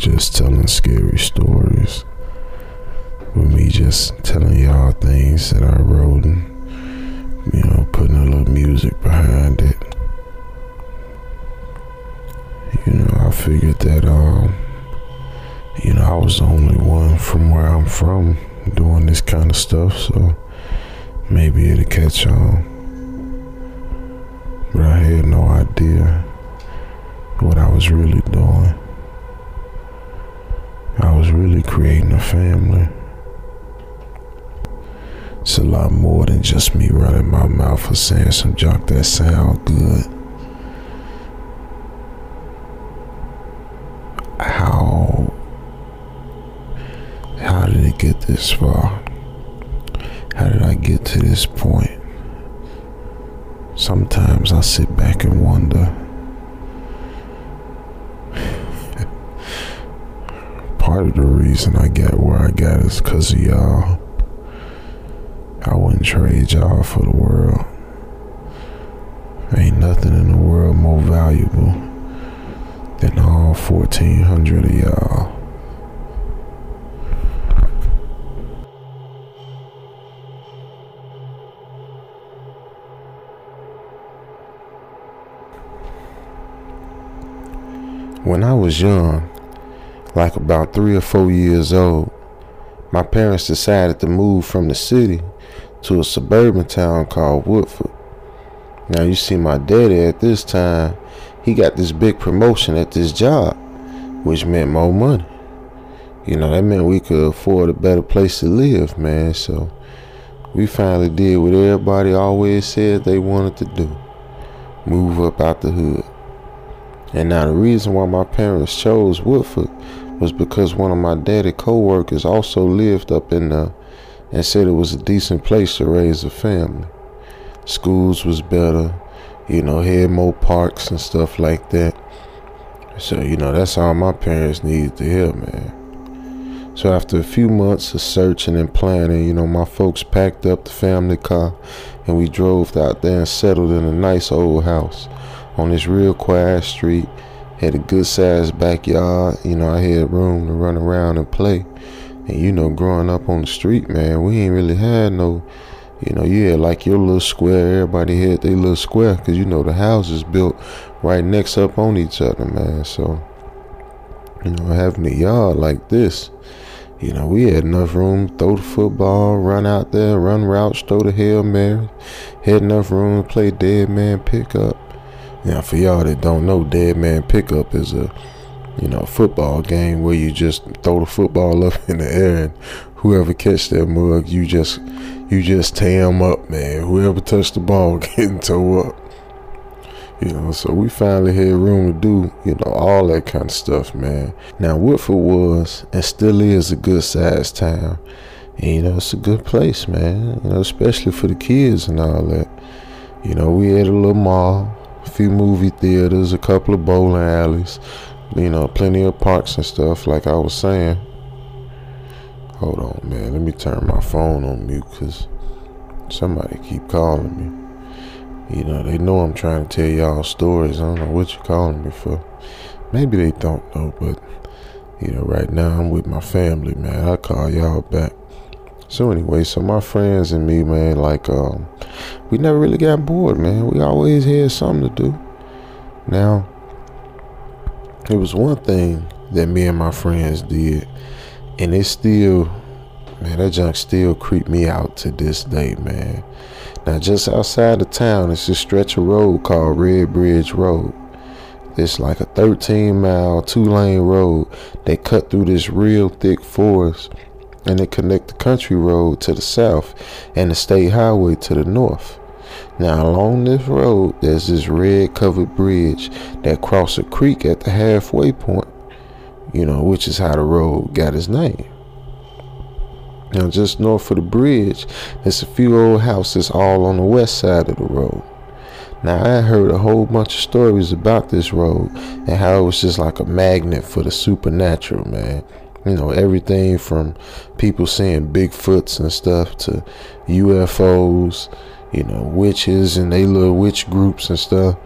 just telling scary stories. With me just telling y'all things that I wrote and, you know, putting a little music behind it. You know, I figured that, um, you know, I was the only one from where I'm from doing this kind of stuff, so maybe it'll catch on. But I had no idea what I was really doing. I was really creating a family. It's a lot more than just me running my mouth or saying some junk that sound good. How how did it get this far? How did I get to this point? Sometimes I sit back and wonder. The reason I got where I got is because of y'all. I wouldn't trade y'all for the world. Ain't nothing in the world more valuable than all 1,400 of y'all. When I was young, like about three or four years old, my parents decided to move from the city to a suburban town called Woodford. Now, you see, my daddy at this time, he got this big promotion at this job, which meant more money. You know, that meant we could afford a better place to live, man. So we finally did what everybody always said they wanted to do move up out the hood. And now the reason why my parents chose Woodford was because one of my daddy co-workers also lived up in there and said it was a decent place to raise a family. Schools was better, you know, had more parks and stuff like that. So, you know, that's all my parents needed to hear, man. So after a few months of searching and planning, you know, my folks packed up the family car and we drove out there and settled in a nice old house on this real quiet street. Had a good sized backyard. You know, I had room to run around and play. And you know, growing up on the street, man, we ain't really had no, you know, you had like your little square. Everybody had their little square because you know the houses built right next up on each other, man. So, you know, having a yard like this, you know, we had enough room to throw the football, run out there, run routes, throw the Hail Mary. Had enough room to play dead man pickup. Now, for y'all that don't know, dead man pickup is a, you know, football game where you just throw the football up in the air and whoever catch that mug, you just, you just tear them up, man. Whoever touched the ball getting towed up. You know, so we finally had room to do, you know, all that kind of stuff, man. Now, Woodford was and still is a good sized town. And, you know, it's a good place, man. You know, especially for the kids and all that. You know, we had a little mall, a few movie theaters, a couple of bowling alleys, you know, plenty of parks and stuff, like I was saying. Hold on, man. Let me turn my phone on mute because somebody keep calling me. You know, they know I'm trying to tell y'all stories. I don't know what you're calling me for. Maybe they don't know, but, you know, right now I'm with my family, man. I'll call y'all back. So anyway, so my friends and me, man, like, um, we never really got bored, man. We always had something to do. Now, it was one thing that me and my friends did, and it still, man, that junk still creep me out to this day, man. Now, just outside of town, it's a stretch of road called Red Bridge Road. It's like a 13 mile, two lane road that cut through this real thick forest and it connect the country road to the south and the state highway to the north. Now, along this road, there's this red covered bridge that crosses a creek at the halfway point, you know, which is how the road got its name. Now, just north of the bridge, there's a few old houses all on the west side of the road. Now, I heard a whole bunch of stories about this road and how it was just like a magnet for the supernatural, man. You know, everything from people seeing Bigfoots and stuff to UFOs, you know, witches and they little witch groups and stuff.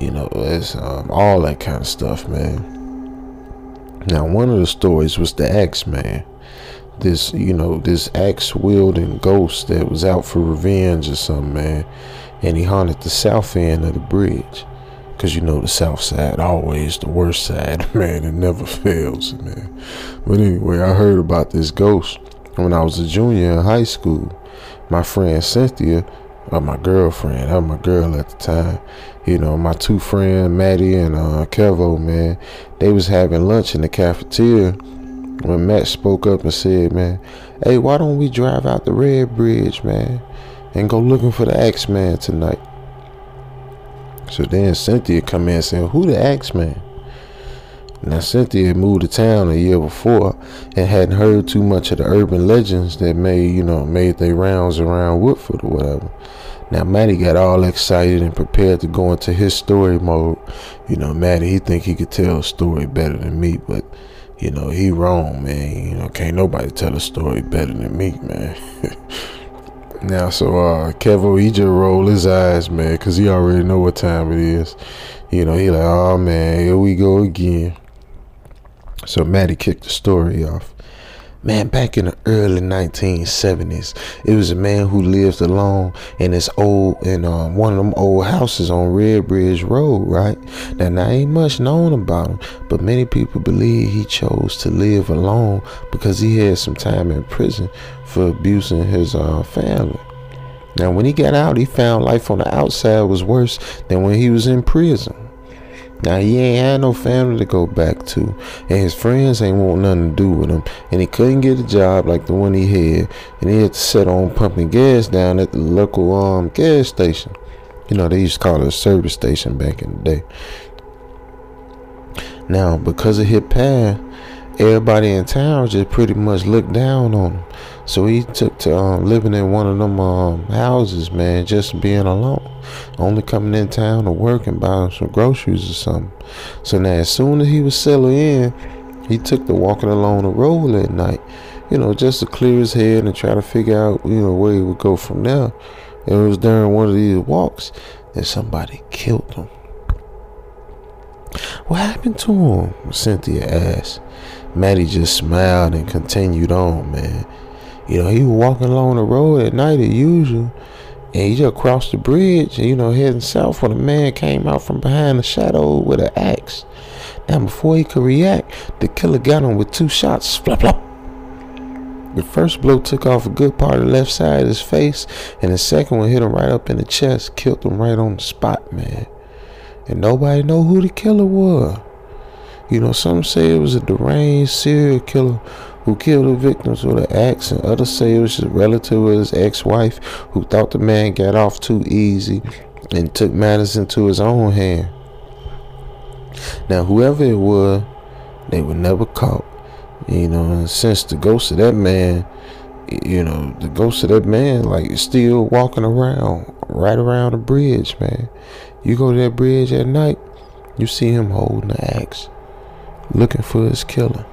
You know, it's um, all that kind of stuff, man. Now, one of the stories was the X Man. This, you know, this axe wielding ghost that was out for revenge or something, man. And he haunted the south end of the bridge. Cause you know the south side always the worst side, man. It never fails, man. But anyway, I heard about this ghost when I was a junior in high school. My friend Cynthia, or my girlfriend, I was my girl at the time. You know, my two friends, Matty and uh, Kevo, man, they was having lunch in the cafeteria when Matt spoke up and said, man, hey, why don't we drive out the Red Bridge, man, and go looking for the X-Man tonight? So then Cynthia come in saying, who the X-Man? Now Cynthia had moved to town a year before and hadn't heard too much of the urban legends that made, you know, made their rounds around Woodford or whatever. Now Matty got all excited and prepared to go into his story mode. You know, Matty, he think he could tell a story better than me, but you know, he wrong, man. You know, can't nobody tell a story better than me, man. now, so uh Kevo, he just roll his eyes, man, cause he already know what time it is. You know, he like, oh man, here we go again. So Matty kicked the story off. Man, back in the early 1970s, it was a man who lived alone in this old in um, one of them old houses on Red Bridge Road, right? Now, now ain't much known about him, but many people believe he chose to live alone because he had some time in prison for abusing his uh, family. Now, when he got out, he found life on the outside was worse than when he was in prison. Now he ain't had no family to go back to, and his friends ain't want nothing to do with him, and he couldn't get a job like the one he had, and he had to set on pumping gas down at the local um gas station. You know they used to call it a service station back in the day. Now because of his past, everybody in town just pretty much looked down on him. So he took to um, living in one of them um, houses, man, just being alone. Only coming in town to work and buying some groceries or something. So now, as soon as he was settling in, he took to walking along the road at night, you know, just to clear his head and try to figure out, you know, where he would go from there. And it was during one of these walks that somebody killed him. What happened to him? Cynthia asked. Matty just smiled and continued on, man. You know, he was walking along the road at night as usual, and he just crossed the bridge, you know, heading south when a man came out from behind the shadow with an axe. Now, before he could react, the killer got him with two shots. Flop, flop. The first blow took off a good part of the left side of his face, and the second one hit him right up in the chest, killed him right on the spot, man. And nobody know who the killer was. You know, some say it was a deranged serial killer who killed the victims with an axe, and others say it was a relative of his ex-wife who thought the man got off too easy and took matters into his own hand. Now, whoever it was, they were never caught. You know, and since the ghost of that man, you know, the ghost of that man, like, still walking around, right around the bridge, man. You go to that bridge at night, you see him holding the axe, looking for his killer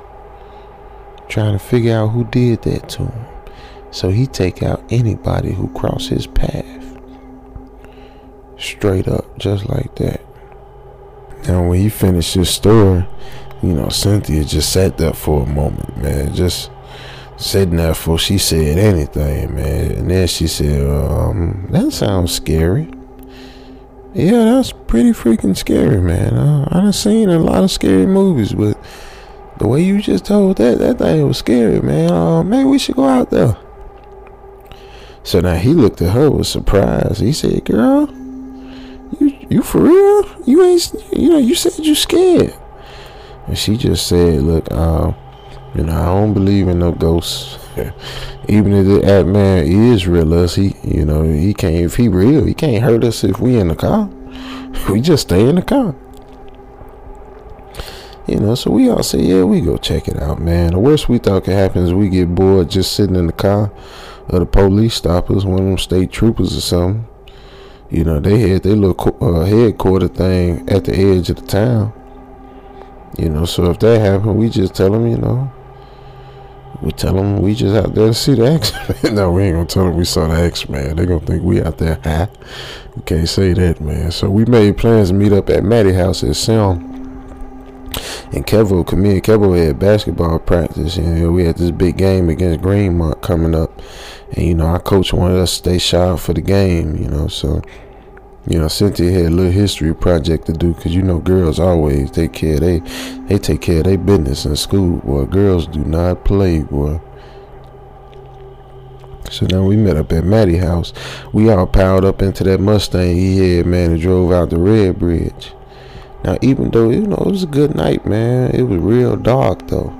trying to figure out who did that to him. So he take out anybody who cross his path. Straight up, just like that. Now when he finished his story, you know, Cynthia just sat there for a moment, man. Just sitting there for she said anything, man. And then she said, um, that sounds scary. Yeah, that's pretty freaking scary, man. Uh, I done seen a lot of scary movies, but the way you just told that, that thing was scary, man. Uh, maybe we should go out there. So now he looked at her with surprise. He said, "Girl, you you for real? You ain't you know you said you scared." And she just said, "Look, uh, you know I don't believe in no ghosts. Even if the that man is real us, he you know he can't. If he real, he can't hurt us if we in the car. We just stay in the car." You know, so we all say, yeah, we go check it out, man. The worst we thought could happen is we get bored just sitting in the car, or the police stop us, one of them state troopers or something. You know, they had their little uh, headquarter thing at the edge of the town. You know, so if that happened, we just tell them, you know, we tell them we just out there to see the X Men. no, we ain't gonna tell them we saw the X Man. They gonna think we out there high. We can't say that, man. So we made plans to meet up at Matty house at Sam And Kevo, me and Kevo had basketball practice, and we had this big game against Greenmont coming up. And you know, our coach wanted us to stay sharp for the game. You know, so you know, Cynthia had a little history project to do because you know, girls always take care. of They they take care of their business in school. Boy, girls do not play, boy. So now we met up at Matty house. We all piled up into that Mustang he had, man, and drove out the Red Bridge. Now, even though, you know, it was a good night, man, it was real dark, though,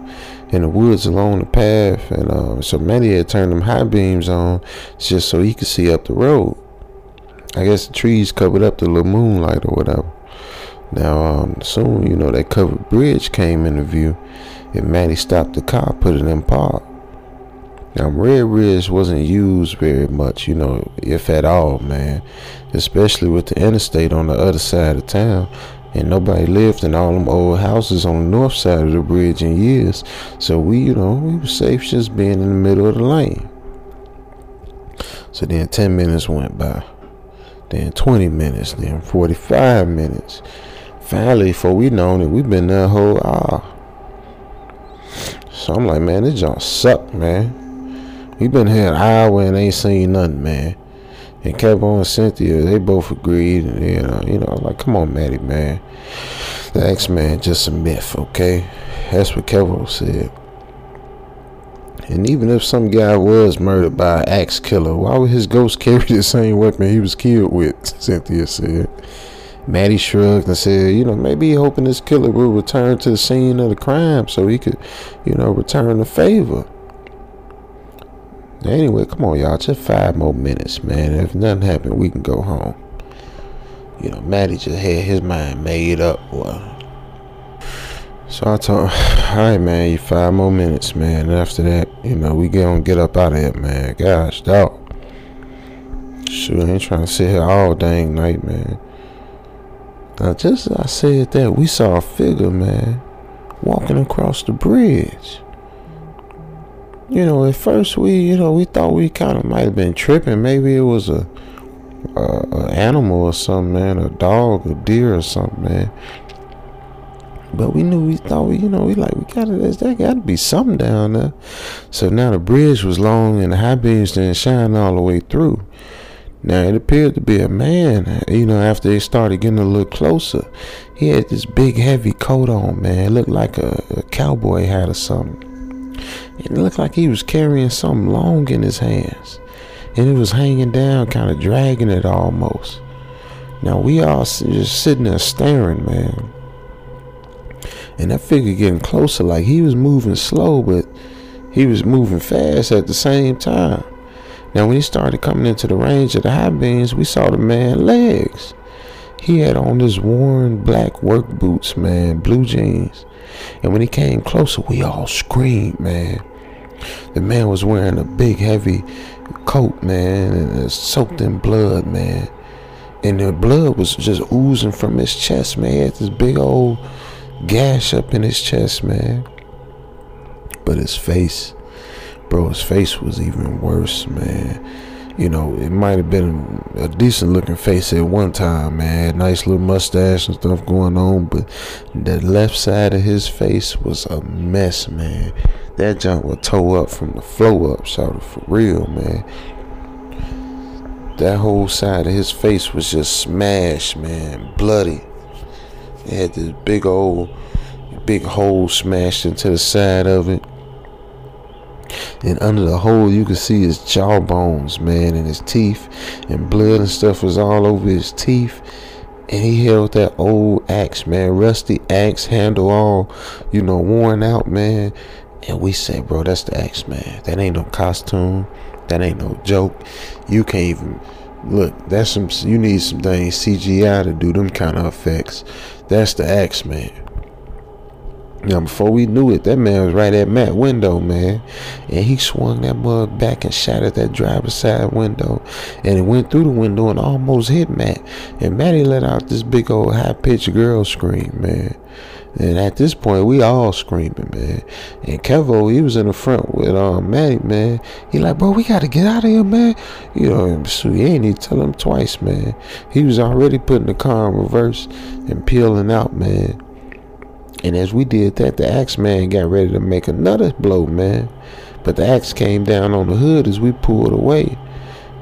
in the woods along the path. And uh, so Matty had turned them high beams on just so he could see up the road. I guess the trees covered up the little moonlight or whatever. Now, um, soon, you know, that covered bridge came into view, and Matty stopped the car, put it in park. Now, Red Bridge wasn't used very much, you know, if at all, man. Especially with the interstate on the other side of town. And nobody lived in all them old houses on the north side of the bridge in years. So we, you know, we were safe just being in the middle of the lane. So then 10 minutes went by. Then 20 minutes. Then 45 minutes. Finally, before we known it, we've been there a whole hour. So I'm like, man, this junk suck, man. We been here an hour and ain't seen nothing, man. And Kevin and Cynthia, they both agreed. And, you know, you know, like, come on, Matty, man. The X-Man just a myth, okay? That's what Kevin said. And even if some guy was murdered by an axe killer, why would his ghost carry the same weapon he was killed with? Cynthia said. Matty shrugged and said, you know, maybe hoping this killer will return to the scene of the crime so he could, you know, return the favor. Anyway, come on, y'all. Just five more minutes, man. If nothing happened, we can go home. You know, Matty just had his mind made up, boy. So I told him, all right, man, you five more minutes, man. And after that, you know, we gonna get up out of here, man. Gosh, dog. Shoot, I ain't trying to sit here all dang night, man. Now, just as I said that, we saw a figure, man, walking across the bridge you know, at first we, you know, we thought we kind of might have been tripping. Maybe it was a, a, a, animal or something, man, a dog, a deer or something, man. But we knew, we thought, we, you know, we like, we gotta, there's that got to be something down there. So now the bridge was long and the high beams didn't shine all the way through. Now it appeared to be a man, you know, after they started getting a little closer. He had this big heavy coat on, man. It looked like a, a cowboy hat or something. It looked like he was carrying something long in his hands. And it was hanging down, kind of dragging it almost. Now we all just sitting there staring, man. And that figure getting closer, like he was moving slow, but he was moving fast at the same time. Now when he started coming into the range of the high beams, we saw the man legs. He had on his worn black work boots, man, blue jeans. And when he came closer, we all screamed, man. The man was wearing a big, heavy coat, man, and soaked in blood, man. And the blood was just oozing from his chest, man. He had this big old gash up in his chest, man. But his face, bro, his face was even worse, man you know, it might have been a decent looking face at one time, man. Nice little mustache and stuff going on, but the left side of his face was a mess, man. That junk would toe up from the flow up, shouted for real, man. That whole side of his face was just smashed, man, bloody. It had this big old, big hole smashed into the side of it and under the hole you could see his jawbones, man, and his teeth, and blood and stuff was all over his teeth. And he held that old axe, man, rusty axe handle, all you know, worn out, man. And we said, bro, that's the axe, man. That ain't no costume. That ain't no joke. You can't even look. That's some. You need some things CGI to do them kind of effects. That's the axe, man. Now, before we knew it, that man was right at Matt window, man. And he swung that mug back and shattered that driver's side window. And it went through the window and almost hit Matt. And Matty let out this big old high pitched girl scream, man. And at this point, we all screaming, man. And Kevo, he was in the front with um Matty, man. He like, bro, we gotta get out of here, man. You know, so he ain't to tell him twice, man. He was already putting the car in reverse and peeling out, man. And as we did that, the axe man got ready to make another blow, man. But the axe came down on the hood as we pulled away.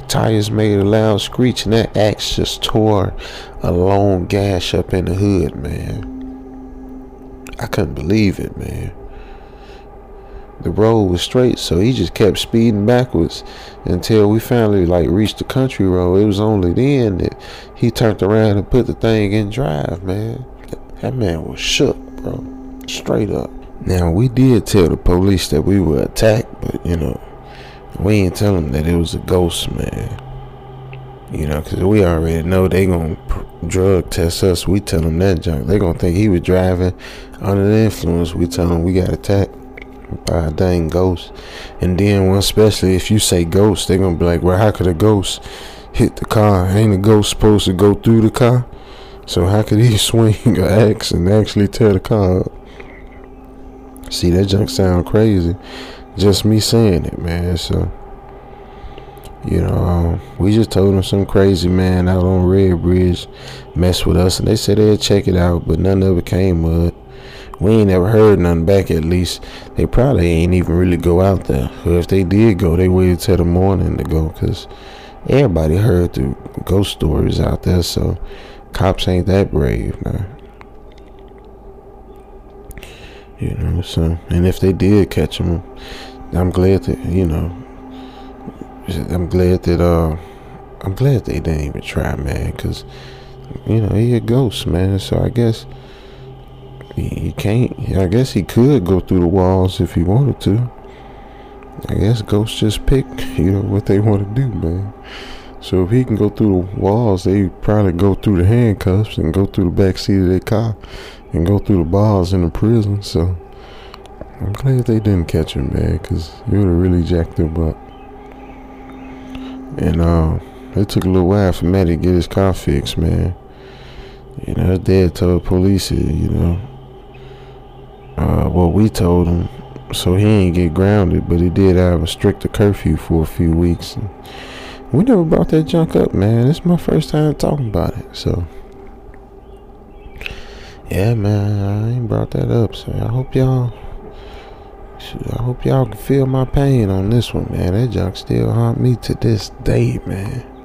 Tires made a loud screech, and that axe just tore a long gash up in the hood, man. I couldn't believe it, man. The road was straight, so he just kept speeding backwards until we finally like reached the country road. It was only then that he turned around and put the thing in drive, man. That man was shook. Straight up. Now we did tell the police that we were attacked, but you know, we ain't tell them that it was a ghost, man. You know, because we already know they gonna drug test us. We tell them that junk. They gonna think he was driving under the influence. We tell them we got attacked by a dang ghost. And then, one especially if you say ghost, they gonna be like, well, how could a ghost hit the car? Ain't a ghost supposed to go through the car? So how could he swing an axe and actually tear the car up? See, that junk sound crazy. Just me saying it, man. So, you know, um, we just told them some crazy man out on Red Bridge mess with us, and they said they'd check it out, but none of it came with. We ain't never heard nothing back. At least they probably ain't even really go out there. Or if they did go, they waited till the morning to go, cause everybody heard the ghost stories out there. So cops ain't that brave, man. You know, so and if they did catch him, I'm glad that you know. I'm glad that uh, I'm glad they didn't even try, man, because you know he a ghost, man. So I guess he, he can't. I guess he could go through the walls if he wanted to. I guess ghosts just pick, you know, what they want to do, man. So if he can go through the walls, they probably go through the handcuffs and go through the back seat of their car and go through the bars in the prison. So I'm glad they didn't catch him, man, because it would have really jacked him up. And uh, it took a little while for Matty to get his car fixed, man. You know, his dad told police, you know, uh, well, we told him, so he ain't get grounded, but he did have a stricter curfew for a few weeks. And we never brought that junk up, man. It's my first time talking about it, so. Yeah, man, I ain't brought that up, so I hope y'all. I hope y'all can feel my pain on this one, man. That junk still haunt me to this day, man.